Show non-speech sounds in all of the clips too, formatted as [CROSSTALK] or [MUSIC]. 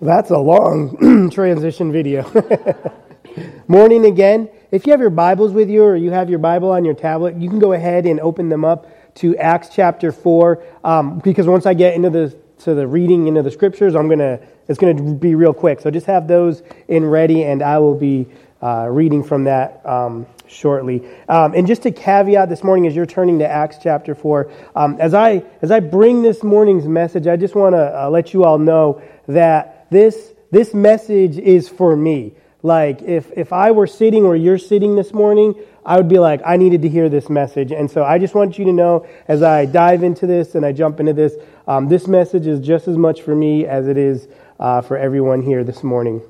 That's a long [CLEARS THROAT] transition video. [LAUGHS] Morning again. If you have your Bibles with you or you have your Bible on your tablet, you can go ahead and open them up to Acts chapter 4. Um, because once I get into the, to the reading into the scriptures, I'm gonna, it's going to be real quick. So just have those in ready and I will be uh, reading from that um, shortly. Um, and just a caveat this morning as you're turning to Acts chapter 4, um, as, I, as I bring this morning's message, I just want to uh, let you all know that this, this message is for me. Like, if, if I were sitting where you're sitting this morning, I would be like, I needed to hear this message. And so I just want you to know as I dive into this and I jump into this, um, this message is just as much for me as it is uh, for everyone here this morning.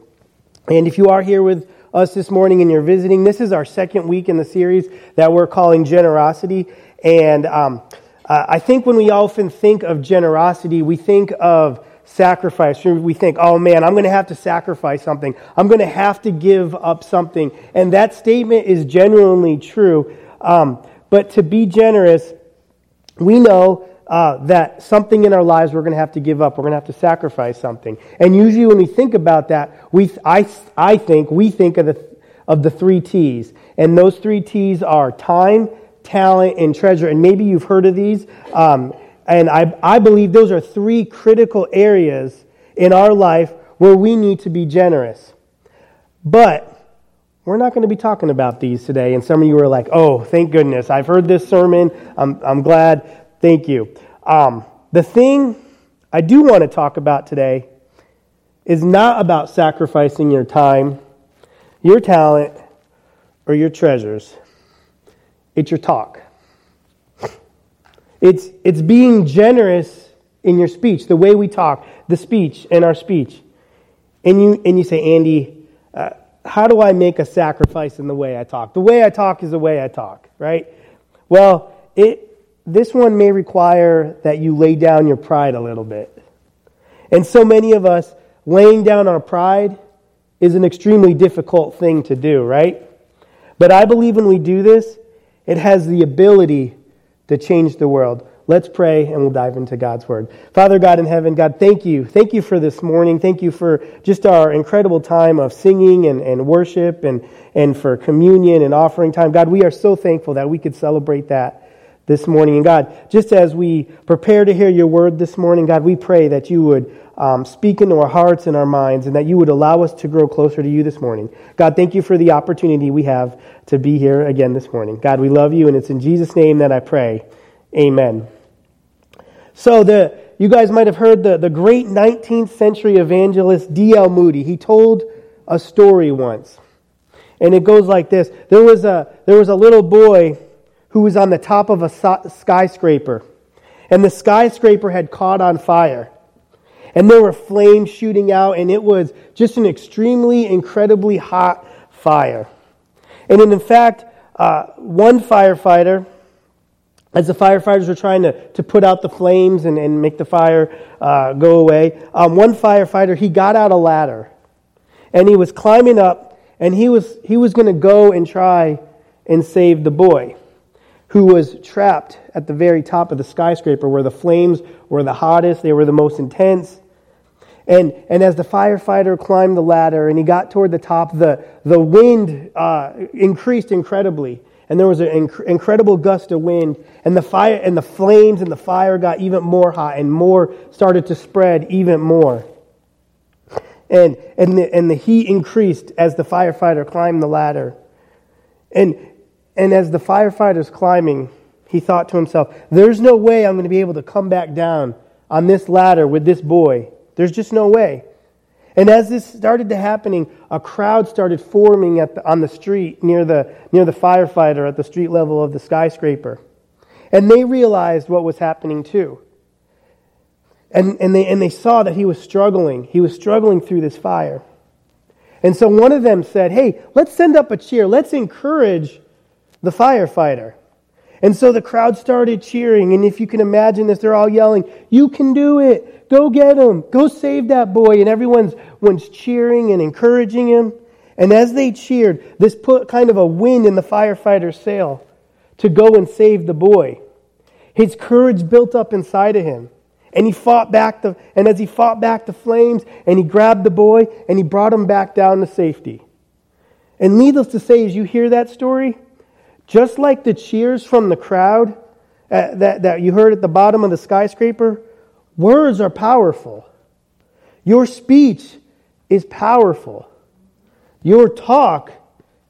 And if you are here with us this morning and you're visiting, this is our second week in the series that we're calling Generosity. And um, uh, I think when we often think of generosity, we think of sacrifice. We think, oh man, I'm going to have to sacrifice something. I'm going to have to give up something. And that statement is genuinely true. Um, but to be generous, we know uh, that something in our lives we're going to have to give up. We're going to have to sacrifice something. And usually when we think about that, we, I, I think, we think of the, of the three T's. And those three T's are time, talent, and treasure. And maybe you've heard of these. Um, and I, I believe those are three critical areas in our life where we need to be generous. But we're not going to be talking about these today. And some of you are like, oh, thank goodness. I've heard this sermon. I'm, I'm glad. Thank you. Um, the thing I do want to talk about today is not about sacrificing your time, your talent, or your treasures. It's your talk. It's, it's being generous in your speech, the way we talk, the speech and our speech. And you, and you say, Andy, uh, how do I make a sacrifice in the way I talk? The way I talk is the way I talk, right? Well, it, this one may require that you lay down your pride a little bit. And so many of us, laying down our pride is an extremely difficult thing to do, right? But I believe when we do this, it has the ability to change the world. Let's pray and we'll dive into God's word. Father God in heaven, God, thank you. Thank you for this morning. Thank you for just our incredible time of singing and, and worship and, and for communion and offering time. God, we are so thankful that we could celebrate that this morning. And God, just as we prepare to hear your word this morning, God, we pray that you would um, speak into our hearts and our minds and that you would allow us to grow closer to you this morning. God, thank you for the opportunity we have to be here again this morning. God, we love you, and it's in Jesus' name that I pray. Amen. So the you guys might have heard the, the great 19th century evangelist D.L. Moody. He told a story once. And it goes like this. There was a, there was a little boy who was on the top of a skyscraper. And the skyscraper had caught on fire. And there were flames shooting out, and it was just an extremely, incredibly hot fire. And in fact, uh, one firefighter, as the firefighters were trying to, to put out the flames and, and make the fire uh, go away, um, one firefighter, he got out a ladder. And he was climbing up, and he was, he was going to go and try and save the boy who was trapped at the very top of the skyscraper where the flames were the hottest, they were the most intense. And, and as the firefighter climbed the ladder and he got toward the top, the, the wind uh, increased incredibly. And there was an inc- incredible gust of wind. And the, fire, and the flames and the fire got even more hot and more started to spread even more. And, and, the, and the heat increased as the firefighter climbed the ladder. And, and as the firefighter's climbing, he thought to himself, There's no way I'm going to be able to come back down on this ladder with this boy. There's just no way. And as this started to happening, a crowd started forming the, on the street near the, near the firefighter at the street level of the skyscraper. And they realized what was happening too. And, and, they, and they saw that he was struggling. He was struggling through this fire. And so one of them said, Hey, let's send up a cheer. Let's encourage the firefighter. And so the crowd started cheering. And if you can imagine this, they're all yelling, You can do it. Go get him. Go save that boy. And everyone's one's cheering and encouraging him. And as they cheered, this put kind of a wind in the firefighter's sail to go and save the boy. His courage built up inside of him. And he fought back the, and as he fought back the flames, and he grabbed the boy, and he brought him back down to safety. And needless to say, as you hear that story, just like the cheers from the crowd uh, that, that you heard at the bottom of the skyscraper, words are powerful. Your speech is powerful. Your talk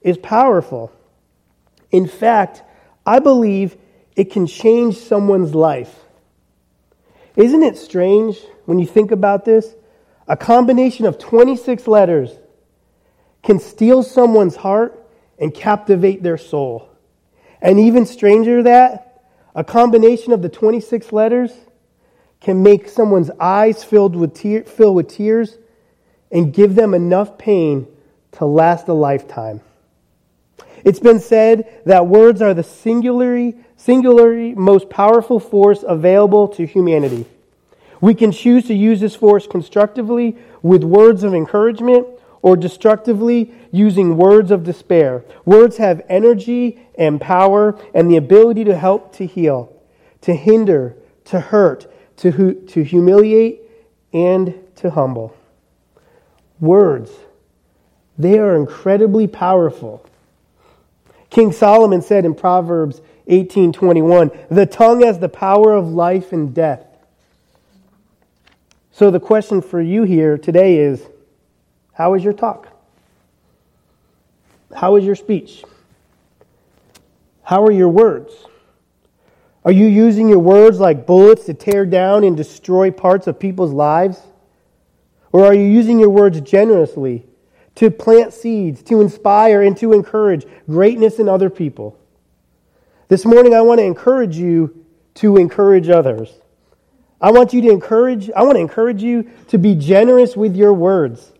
is powerful. In fact, I believe it can change someone's life. Isn't it strange when you think about this? A combination of 26 letters can steal someone's heart and captivate their soul. And even stranger that, a combination of the 26 letters can make someone's eyes filled with tear, fill with tears and give them enough pain to last a lifetime. It's been said that words are the singularly, singularly most powerful force available to humanity. We can choose to use this force constructively with words of encouragement or destructively using words of despair. Words have energy and power and the ability to help to heal, to hinder, to hurt, to, hu- to humiliate, and to humble. Words, they are incredibly powerful. King Solomon said in Proverbs 18:21, "The tongue has the power of life and death." So the question for you here today is, how is your talk? How is your speech? How are your words? Are you using your words like bullets to tear down and destroy parts of people's lives? Or are you using your words generously to plant seeds, to inspire, and to encourage greatness in other people? This morning, I want to encourage you to encourage others. I want you to encourage, I want to encourage you to be generous with your words.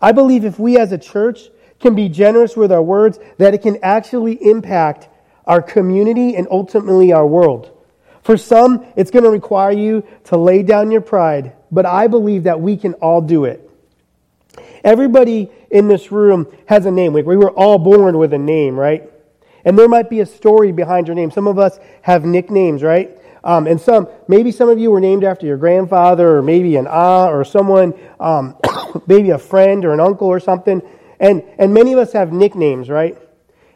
I believe if we as a church can be generous with our words, that it can actually impact our community, and ultimately our world. For some, it's going to require you to lay down your pride, but I believe that we can all do it. Everybody in this room has a name. We were all born with a name, right? And there might be a story behind your name. Some of us have nicknames, right? Um, and some, maybe some of you were named after your grandfather, or maybe an aunt, or someone, um, maybe a friend or an uncle or something. And, and many of us have nicknames, right?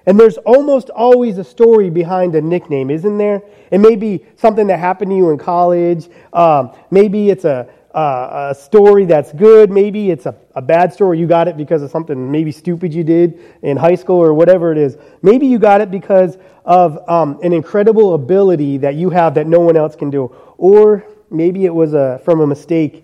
And there's almost always a story behind a nickname, isn't there? It may be something that happened to you in college. Um, maybe it's a, a, a, story that's good. Maybe it's a, a bad story. You got it because of something maybe stupid you did in high school or whatever it is. Maybe you got it because of um, an incredible ability that you have that no one else can do. Or maybe it was a, from a mistake,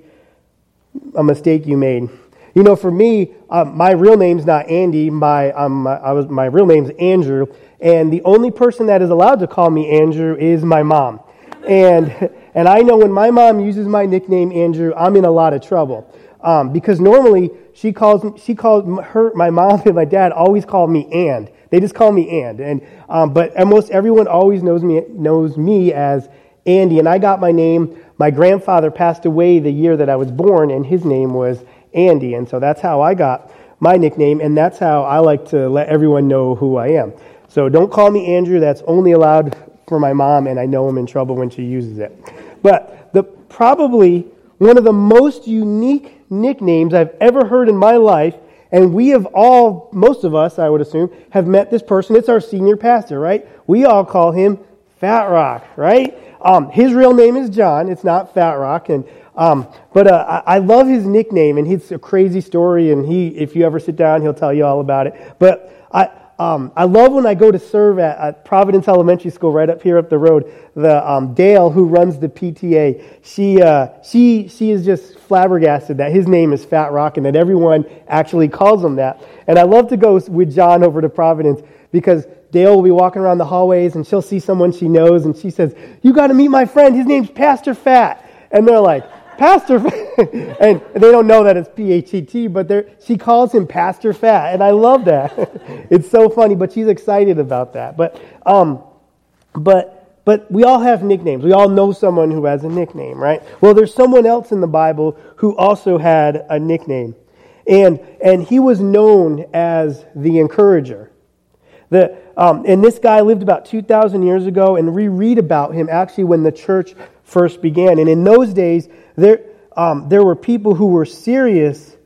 a mistake you made. You know, for me, um, my real name's not Andy. My, um, I was, my real name's Andrew. And the only person that is allowed to call me Andrew is my mom. And, [LAUGHS] and I know when my mom uses my nickname Andrew, I'm in a lot of trouble. Um, because normally she calls, she calls her, my mom [LAUGHS] and my dad always call me and. They just call me and. And, um, but almost everyone always knows me, knows me as Andy. And I got my name. My grandfather passed away the year that I was born, and his name was Andy. And so that's how I got my nickname, and that's how I like to let everyone know who I am. So don't call me Andrew. That's only allowed for my mom, and I know I'm in trouble when she uses it. But the probably one of the most unique nicknames I've ever heard in my life, and we have all, most of us, I would assume, have met this person. It's our senior pastor, right? We all call him Fat Rock, right? Um, his real name is John. It's not Fat Rock, and um, but uh, I, love his nickname, and he's a crazy story. And he, if you ever sit down, he'll tell you all about it. But I, um, I love when I go to serve at, at, Providence Elementary School, right up here up the road. The um, Dale, who runs the PTA, she uh, she she is just flabbergasted that his name is Fat Rock, and that everyone actually calls him that. And I love to go with John over to Providence because Dale will be walking around the hallways, and she'll see someone she knows, and she says, "You got to meet my friend. His name's Pastor Fat." And they're like, Pastor Fat. [LAUGHS] and they don't know that it's P H E T, but she calls him Pastor Fat, and I love that. [LAUGHS] it's so funny, but she's excited about that. But, um, but, but we all have nicknames. We all know someone who has a nickname, right? Well, there's someone else in the Bible who also had a nickname, and and he was known as the encourager. The, um, and this guy lived about 2,000 years ago, and we read about him actually when the church first began. And in those days, there, um, there were people who were serious,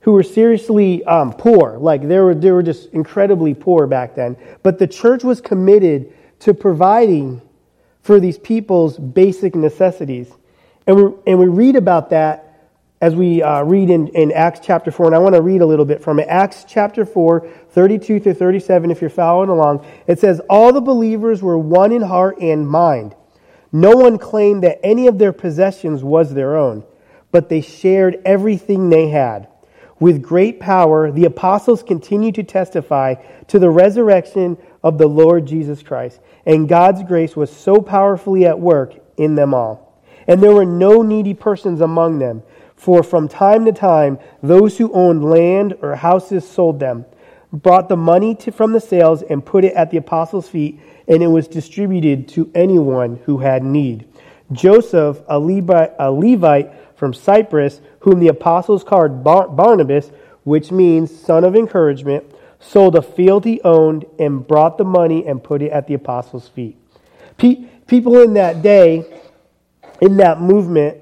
who were seriously um, poor. Like they were, they were just incredibly poor back then. But the church was committed to providing for these people's basic necessities. And we, and we read about that as we uh, read in, in Acts chapter 4, and I want to read a little bit from it. Acts chapter 4, 32 through 37, if you're following along. It says, All the believers were one in heart and mind. No one claimed that any of their possessions was their own, but they shared everything they had. With great power, the apostles continued to testify to the resurrection of the Lord Jesus Christ, and God's grace was so powerfully at work in them all. And there were no needy persons among them for from time to time, those who owned land or houses sold them, brought the money to, from the sales, and put it at the apostles' feet, and it was distributed to anyone who had need. Joseph, a Levite, a Levite from Cyprus, whom the apostles called Bar- Barnabas, which means son of encouragement, sold a field he owned and brought the money and put it at the apostles' feet. Pe- people in that day, in that movement,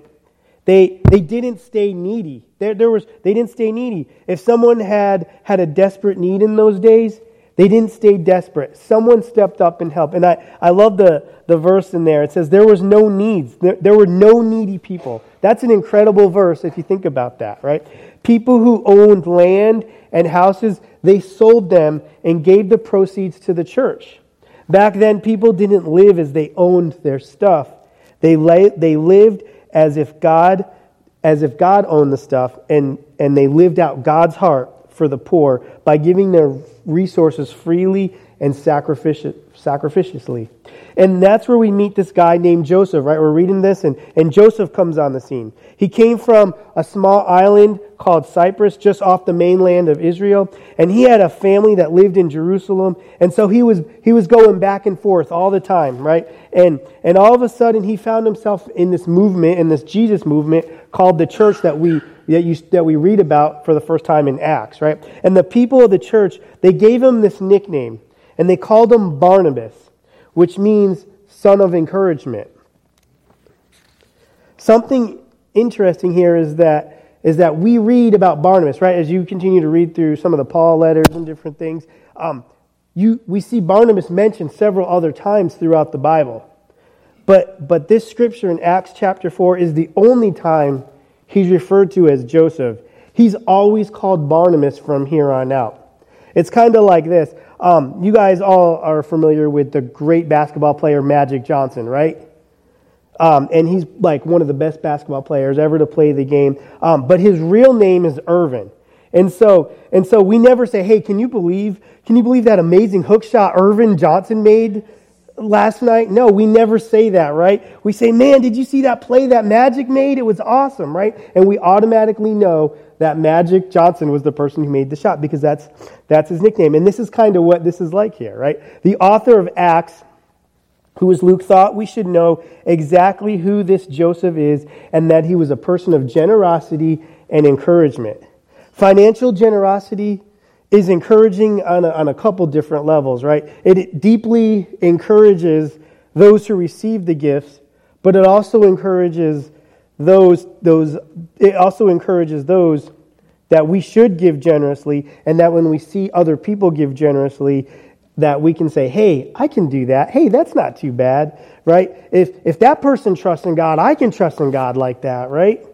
they, they didn't stay needy. There, there was, they didn't stay needy. If someone had had a desperate need in those days, they didn't stay desperate. Someone stepped up and helped. And I, I love the, the verse in there. It says, There was no needs. There, there were no needy people. That's an incredible verse if you think about that, right? People who owned land and houses, they sold them and gave the proceeds to the church. Back then, people didn't live as they owned their stuff. They, lay, they lived as if God, as if God owned the stuff and, and they lived out God's heart for the poor by giving their resources freely and sacrificially. And that's where we meet this guy named Joseph, right? We're reading this, and, and Joseph comes on the scene. He came from a small island called Cyprus, just off the mainland of Israel, and he had a family that lived in Jerusalem, and so he was, he was going back and forth all the time, right? And, and all of a sudden, he found himself in this movement, in this Jesus movement called the church that we that, you, that we read about for the first time in Acts, right? And the people of the church, they gave him this nickname, and they called him Barnabas which means son of encouragement. Something interesting here is that is that we read about Barnabas, right? As you continue to read through some of the Paul letters and different things, um, you, we see Barnabas mentioned several other times throughout the Bible. But, but this scripture in Acts chapter 4 is the only time he's referred to as Joseph. He's always called Barnabas from here on out. It's kind of like this um, you guys all are familiar with the great basketball player Magic Johnson, right? Um, and he's like one of the best basketball players ever to play the game. Um, but his real name is Earvin. And so, and so we never say, "Hey, can you believe? Can you believe that amazing hook shot Earvin Johnson made last night?" No, we never say that, right? We say, "Man, did you see that play that Magic made? It was awesome, right?" And we automatically know that Magic Johnson was the person who made the shot because that's, that's his nickname. And this is kind of what this is like here, right? The author of Acts, who is Luke, thought we should know exactly who this Joseph is and that he was a person of generosity and encouragement. Financial generosity is encouraging on a, on a couple different levels, right? It deeply encourages those who receive the gifts, but it also encourages those, those, it also encourages those that we should give generously, and that when we see other people give generously, that we can say, hey, I can do that. Hey, that's not too bad, right? If, if that person trusts in God, I can trust in God like that, right?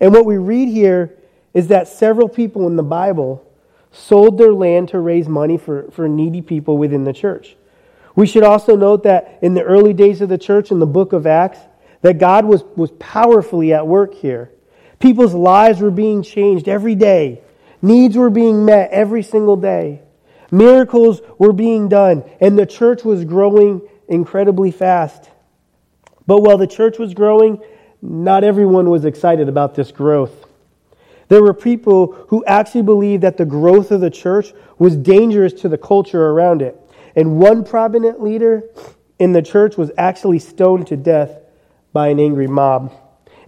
And what we read here is that several people in the Bible sold their land to raise money for, for needy people within the church. We should also note that in the early days of the church, in the book of Acts, that God was, was powerfully at work here. People's lives were being changed every day. Needs were being met every single day. Miracles were being done, and the church was growing incredibly fast. But while the church was growing, not everyone was excited about this growth. There were people who actually believed that the growth of the church was dangerous to the culture around it. And one prominent leader in the church was actually stoned to death by an angry mob.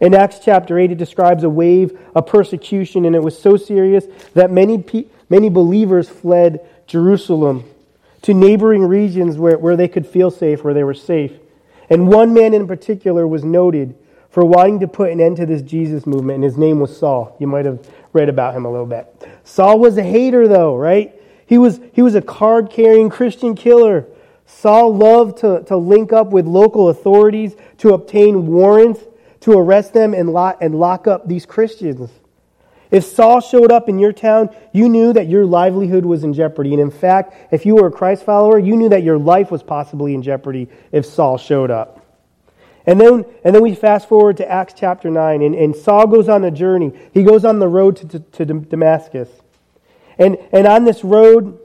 In Acts chapter 8, it describes a wave of persecution, and it was so serious that many, many believers fled Jerusalem to neighboring regions where, where they could feel safe, where they were safe. And one man in particular was noted for wanting to put an end to this Jesus movement, and his name was Saul. You might have read about him a little bit. Saul was a hater, though, right? He was, he was a card carrying Christian killer. Saul loved to, to link up with local authorities to obtain warrants to arrest them and lock, and lock up these Christians. If Saul showed up in your town, you knew that your livelihood was in jeopardy. And in fact, if you were a Christ follower, you knew that your life was possibly in jeopardy if Saul showed up. And then, and then we fast forward to Acts chapter 9, and, and Saul goes on a journey. He goes on the road to, to, to Damascus. And, and on this road,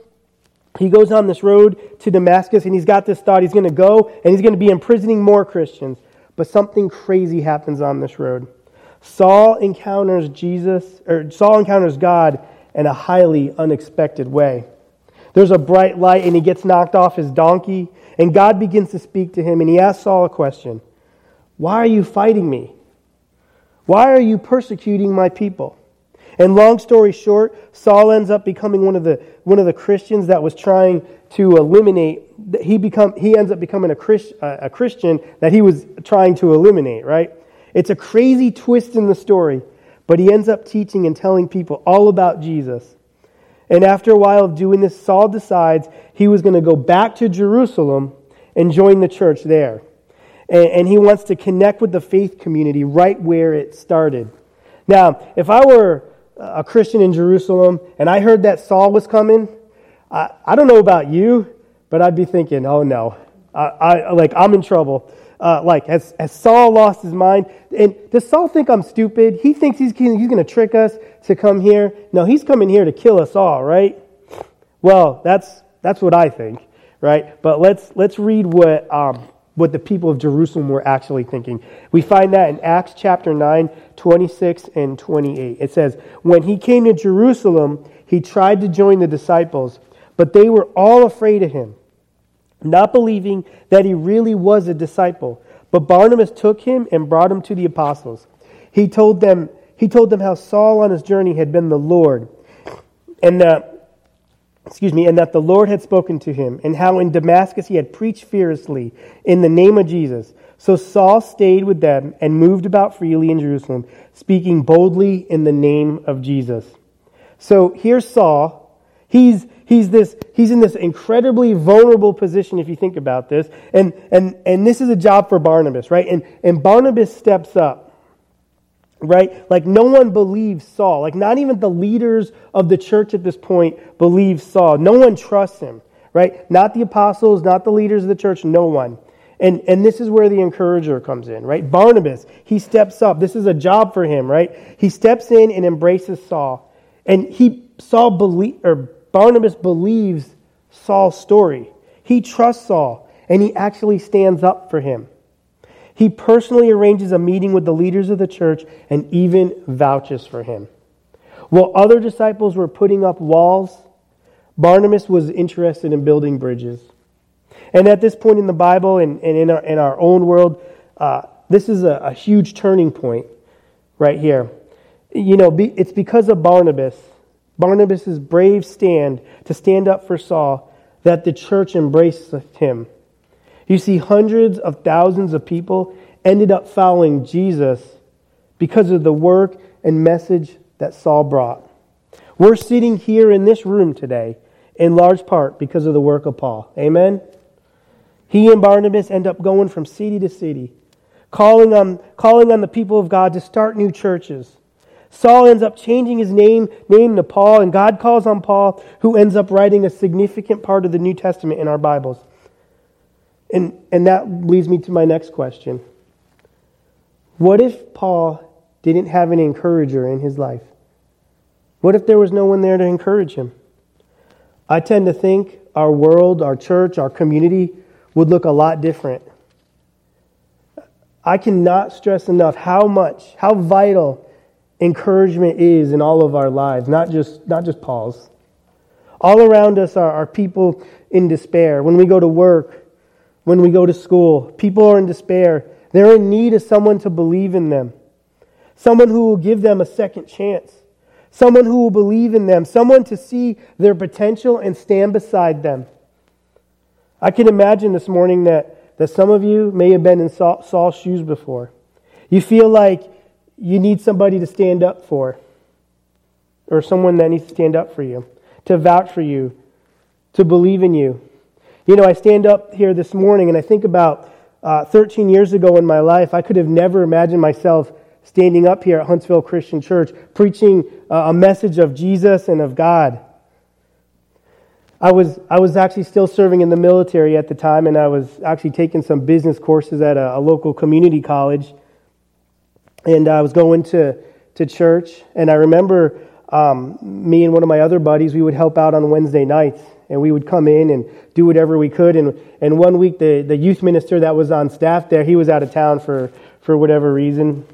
he goes on this road to Damascus, and he's got this thought he's going to go and he's going to be imprisoning more Christians. But something crazy happens on this road. Saul encounters Jesus, or Saul encounters God in a highly unexpected way. There's a bright light, and he gets knocked off his donkey, and God begins to speak to him, and he asks Saul a question Why are you fighting me? Why are you persecuting my people? And long story short, Saul ends up becoming one of the, one of the Christians that was trying to eliminate, he, become, he ends up becoming a, Christ, uh, a Christian that he was trying to eliminate, right? It's a crazy twist in the story, but he ends up teaching and telling people all about Jesus. And after a while of doing this, Saul decides he was going to go back to Jerusalem and join the church there. And, and he wants to connect with the faith community right where it started. Now, if I were a Christian in Jerusalem and I heard that Saul was coming, I, I don't know about you, but I'd be thinking, oh no, I, I like I'm in trouble. Uh, like, has, has Saul lost his mind? And does Saul think I'm stupid? He thinks he's, he's going to trick us to come here. No, he's coming here to kill us all, right? Well, that's, that's what I think, right? But let's, let's read what, um, what the people of Jerusalem were actually thinking. We find that in Acts chapter 9, 26 and 28. It says, When he came to Jerusalem, he tried to join the disciples, but they were all afraid of him not believing that he really was a disciple. But Barnabas took him and brought him to the apostles. He told them, he told them how Saul on his journey had been the Lord, and that, excuse me, and that the Lord had spoken to him, and how in Damascus he had preached fearlessly in the name of Jesus. So Saul stayed with them and moved about freely in Jerusalem, speaking boldly in the name of Jesus. So here's Saul. He's he's this he's in this incredibly vulnerable position if you think about this and and and this is a job for barnabas right and and barnabas steps up right like no one believes saul like not even the leaders of the church at this point believe saul no one trusts him right not the apostles not the leaders of the church no one and, and this is where the encourager comes in, right? Barnabas, he steps up. This is a job for him, right? He steps in and embraces Saul. And he, Saul believe, or Barnabas believes Saul's story. He trusts Saul, and he actually stands up for him. He personally arranges a meeting with the leaders of the church and even vouches for him. While other disciples were putting up walls, Barnabas was interested in building bridges. And at this point in the Bible and, and in, our, in our own world, uh, this is a, a, huge turning point right here. You know, be, it's because of Barnabas Barnabas' brave stand to stand up for Saul that the church embraced him. You see, hundreds of thousands of people ended up following Jesus because of the work and message that Saul brought. We're sitting here in this room today in large part because of the work of Paul. Amen? He and Barnabas end up going from city to city, calling on, calling on the people of God to start new churches Saul ends up changing his name, name to Paul, and God calls on Paul, who ends up writing a significant part of the New Testament in our Bibles. And, and that leads me to my next question. What if Paul didn't have an encourager in his life? What if there was no one there to encourage him? I tend to think our world, our church, our community would look a lot different. I cannot stress enough how much, how vital encouragement is in all of our lives, not just, not just Paul's. All around us are, are people in despair. When we go to work, when we go to school, people are in despair. They're in need of someone to believe in them, someone who will give them a second chance, someone who will believe in them, someone to see their potential and stand beside them. I can imagine this morning that that some of you may have been in Saul, Saul's shoes before. You feel like you need somebody to stand up for, or someone that needs to stand up for you, to vouch for you, to believe in you. You know, I stand up here this morning and I think about uh, 13 years ago in my life, I could have never imagined myself standing up here at Huntsville Christian Church preaching uh, a message of Jesus and of God. I was, I was actually still serving in the military at the time, and I was actually taking some business courses at a, a local community college. And I was going to, to church, and I remember um, me and one of my other buddies, we would help out on Wednesday nights and we would come in and do whatever we could. And, and one week, the, the youth minister that was on staff there, he was out of town for, for whatever reason.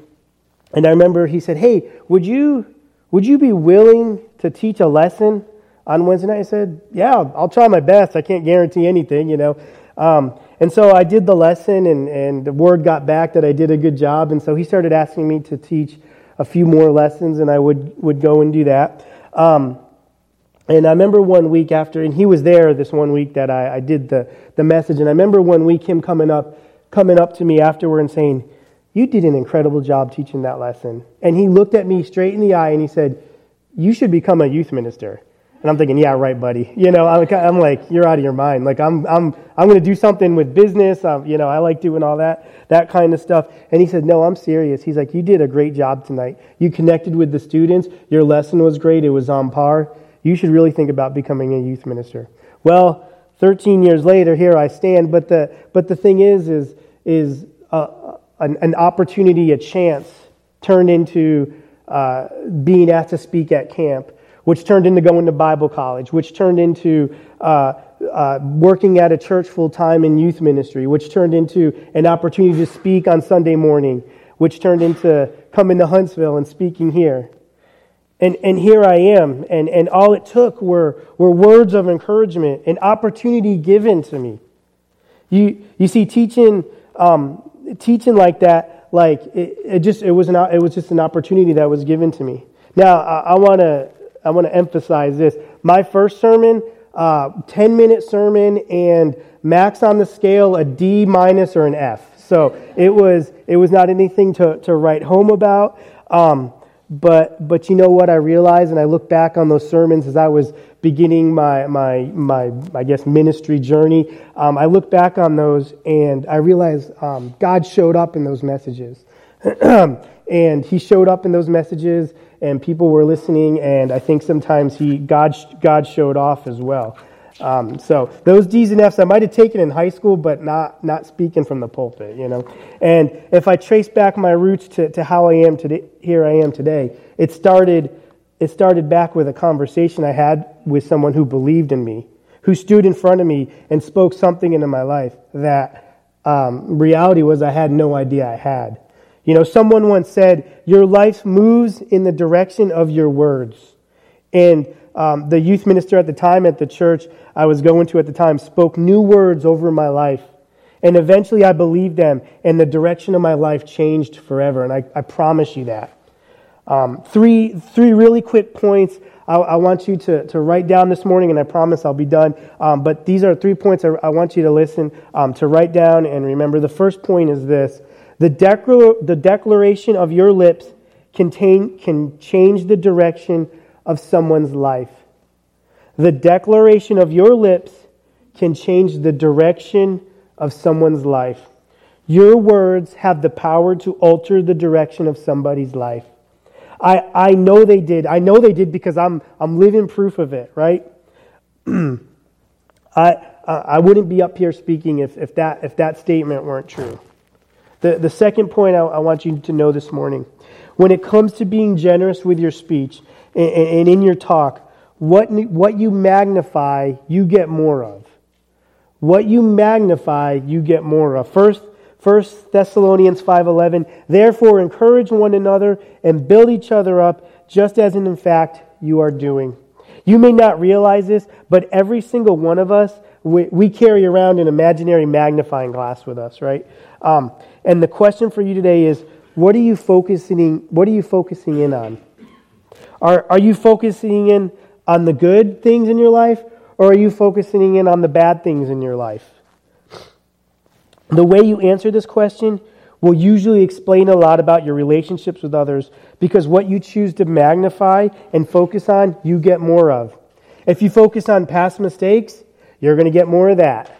And I remember he said, Hey, would you, would you be willing to teach a lesson on Wednesday night? I said, Yeah, I'll, I'll try my best. I can't guarantee anything, you know. Um, and so I did the lesson, and, and the word got back that I did a good job. And so he started asking me to teach a few more lessons, and I would, would go and do that. Um, and I remember one week after, and he was there this one week that I, I did the, the message. And I remember one week him coming up, coming up to me afterward and saying, You did an incredible job teaching that lesson. And he looked at me straight in the eye and he said, You should become a youth minister. And I'm thinking, yeah, right, buddy. [LAUGHS] You know, I'm, I'm like, you're out of your mind. Like, I'm, I'm, I'm going to do something with business. Um, you know, I like doing all that, that kind of stuff. And he said, no, I'm serious. He's like, you did a great job tonight. You connected with the students. Your lesson was great. It was on par you should really think about becoming a youth minister. Well, 13 years later, here I stand. But the, but the thing is, is, is a, an, an opportunity, a chance turned into uh, being asked to speak at camp, which turned into going to Bible college, which turned into uh, uh, working at a church full time in youth ministry, which turned into an opportunity to speak on Sunday morning, which turned into coming to Huntsville and speaking here. And, and here I am. And, and all it took were, were words of encouragement, an opportunity given to me. You, you see, teaching, um, teaching like that, like it, it, just, it, was an, it was just an opportunity that was given to me. Now, I, want to I wanna emphasize this. My first sermon, uh, 10 minute sermon, and max on the scale, a D minus or an F. So it was, it was not anything to, to write home about. Um, but, but you know what I realized, and I look back on those sermons as I was beginning my, my, my I guess, ministry journey. Um, I look back on those and I realized um, God showed up in those messages. [CLEARS THROAT] and He showed up in those messages, and people were listening, and I think sometimes he, God, God showed off as well. Um, so those D's and F's I might have taken in high school, but not not speaking from the pulpit, you know. And if I trace back my roots to, to how I am today, here I am today. It started it started back with a conversation I had with someone who believed in me, who stood in front of me and spoke something into my life that um, reality was I had no idea I had. You know, someone once said, "Your life moves in the direction of your words," and um, the youth minister at the time at the church I was going to at the time spoke new words over my life. And eventually I believed them, and the direction of my life changed forever. And I, I promise you that. Um, three, three really quick points I, I, want you to, to write down this morning, and I promise I'll be done. Um, but these are three points I, I want you to listen, um, to write down and remember. The first point is this the, the declaration of your lips contain, can change the direction of someone's life. The declaration of your lips can change the direction of someone's life. Your words have the power to alter the direction of somebody's life. I, I know they did. I know they did because I'm, I'm living proof of it, right? [CLEARS THROAT] I, I wouldn't be up here speaking if, if, that, if that statement weren't true. The, the second point I, I want you to know this morning when it comes to being generous with your speech and, and in your talk, what, what you magnify, you get more of. What you magnify, you get more of. First, First Thessalonians 5:11 Therefore encourage one another and build each other up just as in fact you are doing. You may not realize this, but every single one of us we, we carry around an imaginary magnifying glass with us, right? Um, and the question for you today is what are you focusing what are you focusing in on? Are, are you focusing in on the good things in your life, or are you focusing in on the bad things in your life? The way you answer this question will usually explain a lot about your relationships with others because what you choose to magnify and focus on, you get more of. If you focus on past mistakes, you're going to get more of that.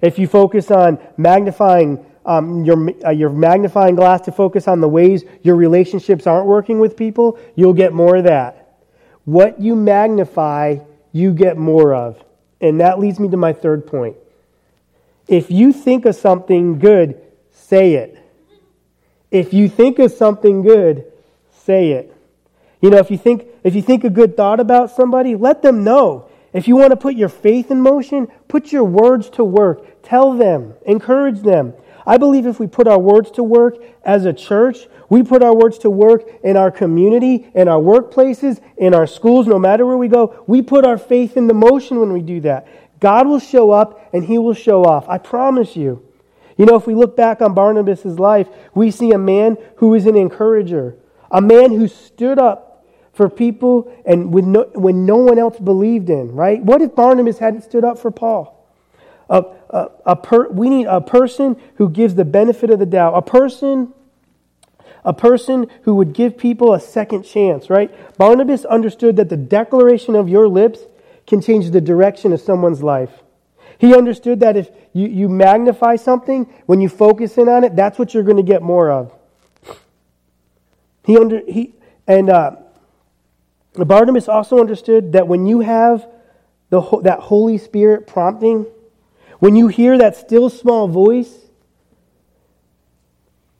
If you focus on magnifying um, your, uh, your magnifying glass to focus on the ways your relationships aren't working with people, you'll get more of that. What you magnify, you get more of. And that leads me to my third point. If you think of something good, say it. If you think of something good, say it. You know, if you think if you think a good thought about somebody, let them know. If you want to put your faith in motion, put your words to work. Tell them, encourage them. I believe if we put our words to work as a church, we put our words to work in our community, in our workplaces, in our schools, no matter where we go, we put our faith into motion when we do that. God will show up and he will show off. I promise you. You know, if we look back on Barnabas' life, we see a man who is an encourager, a man who stood up for people and when no, when no one else believed in, right? What if Barnabas hadn't stood up for Paul? A, a, a per, we need a person who gives the benefit of the doubt. A person, a person who would give people a second chance, right? Barnabas understood that the declaration of your lips can change the direction of someone's life. He understood that if you, you magnify something, when you focus in on it, that's what you're going to get more of. He under he and uh, Barnabas also understood that when you have the that Holy Spirit prompting, when you hear that still small voice,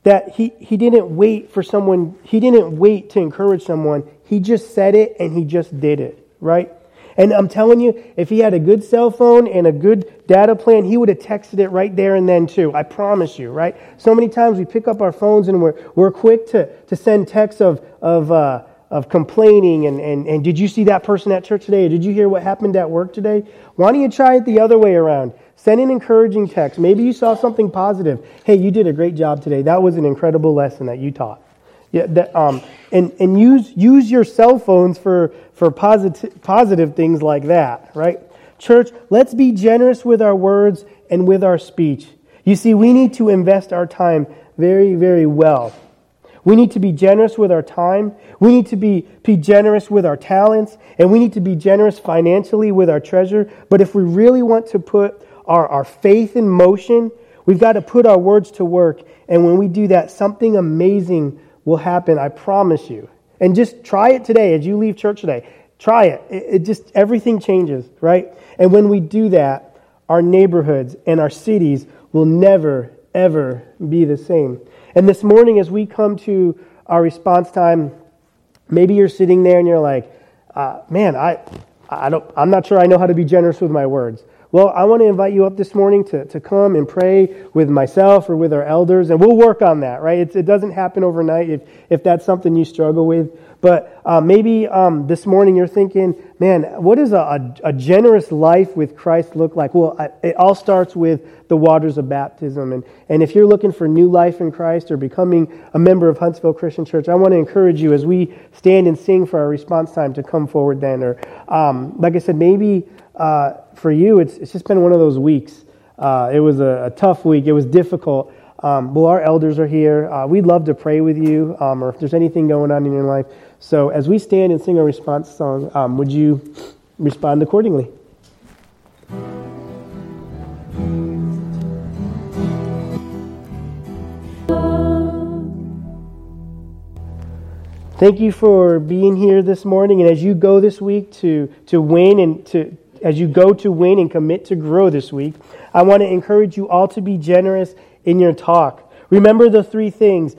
that he, he didn't wait for someone, he didn't wait to encourage someone. He just said it and he just did it, right? And I'm telling you, if he had a good cell phone and a good data plan, he would have texted it right there and then too. I promise you, right? So many times we pick up our phones and we're, we're quick to, to send texts of, of, uh, of complaining and, and, and did you see that person at church today? Or Did you hear what happened at work today? Why don't you try it the other way around? Send an encouraging text. Maybe you saw something positive. Hey, you did a great job today. That was an incredible lesson that you taught. Yeah, that, um, and, and use, use your cell phones for, for positive, positive things like that, right? Church, let's be generous with our words and with our speech. You see, we need to invest our time very, very well. We need to be generous with our time. We need to be, be generous with our talents. And we need to be generous financially with our treasure. But if we really want to put our, our faith in motion, we've got to put our words to work. And when we do that, something amazing will happen. I promise you. And just try it today as you leave church today. Try it. It, it just, everything changes, right? And when we do that, our neighborhoods and our cities will never, ever be the same. And this morning, as we come to our response time, maybe you're sitting there and you're like, uh, man, I, I don't, I'm not sure I know how to be generous with my words. Well, I want to invite you up this morning to, to come and pray with myself or with our elders, and we'll work on that, right? It's, it doesn't happen overnight if, if that's something you struggle with. But uh, maybe um, this morning you're thinking, man, what does a, a, a, generous life with Christ look like? Well, I, it all starts with the waters of baptism. And, and if you're looking for new life in Christ or becoming a member of Huntsville Christian Church, I want to encourage you as we stand and sing for our response time to come forward then. Or, um, like I said, maybe uh, for you, it's, it's just been one of those weeks. Uh, it was a, a, tough week, it was difficult. Um, well, our elders are here. Uh, we'd love to pray with you, um, or if there's anything going on in your life. So, as we stand and sing our response song, um, would you respond accordingly? Thank you for being here this morning, and as you go this week to, to win and to as you go to win and commit to grow this week, I want to encourage you all to be generous in your talk. Remember the three things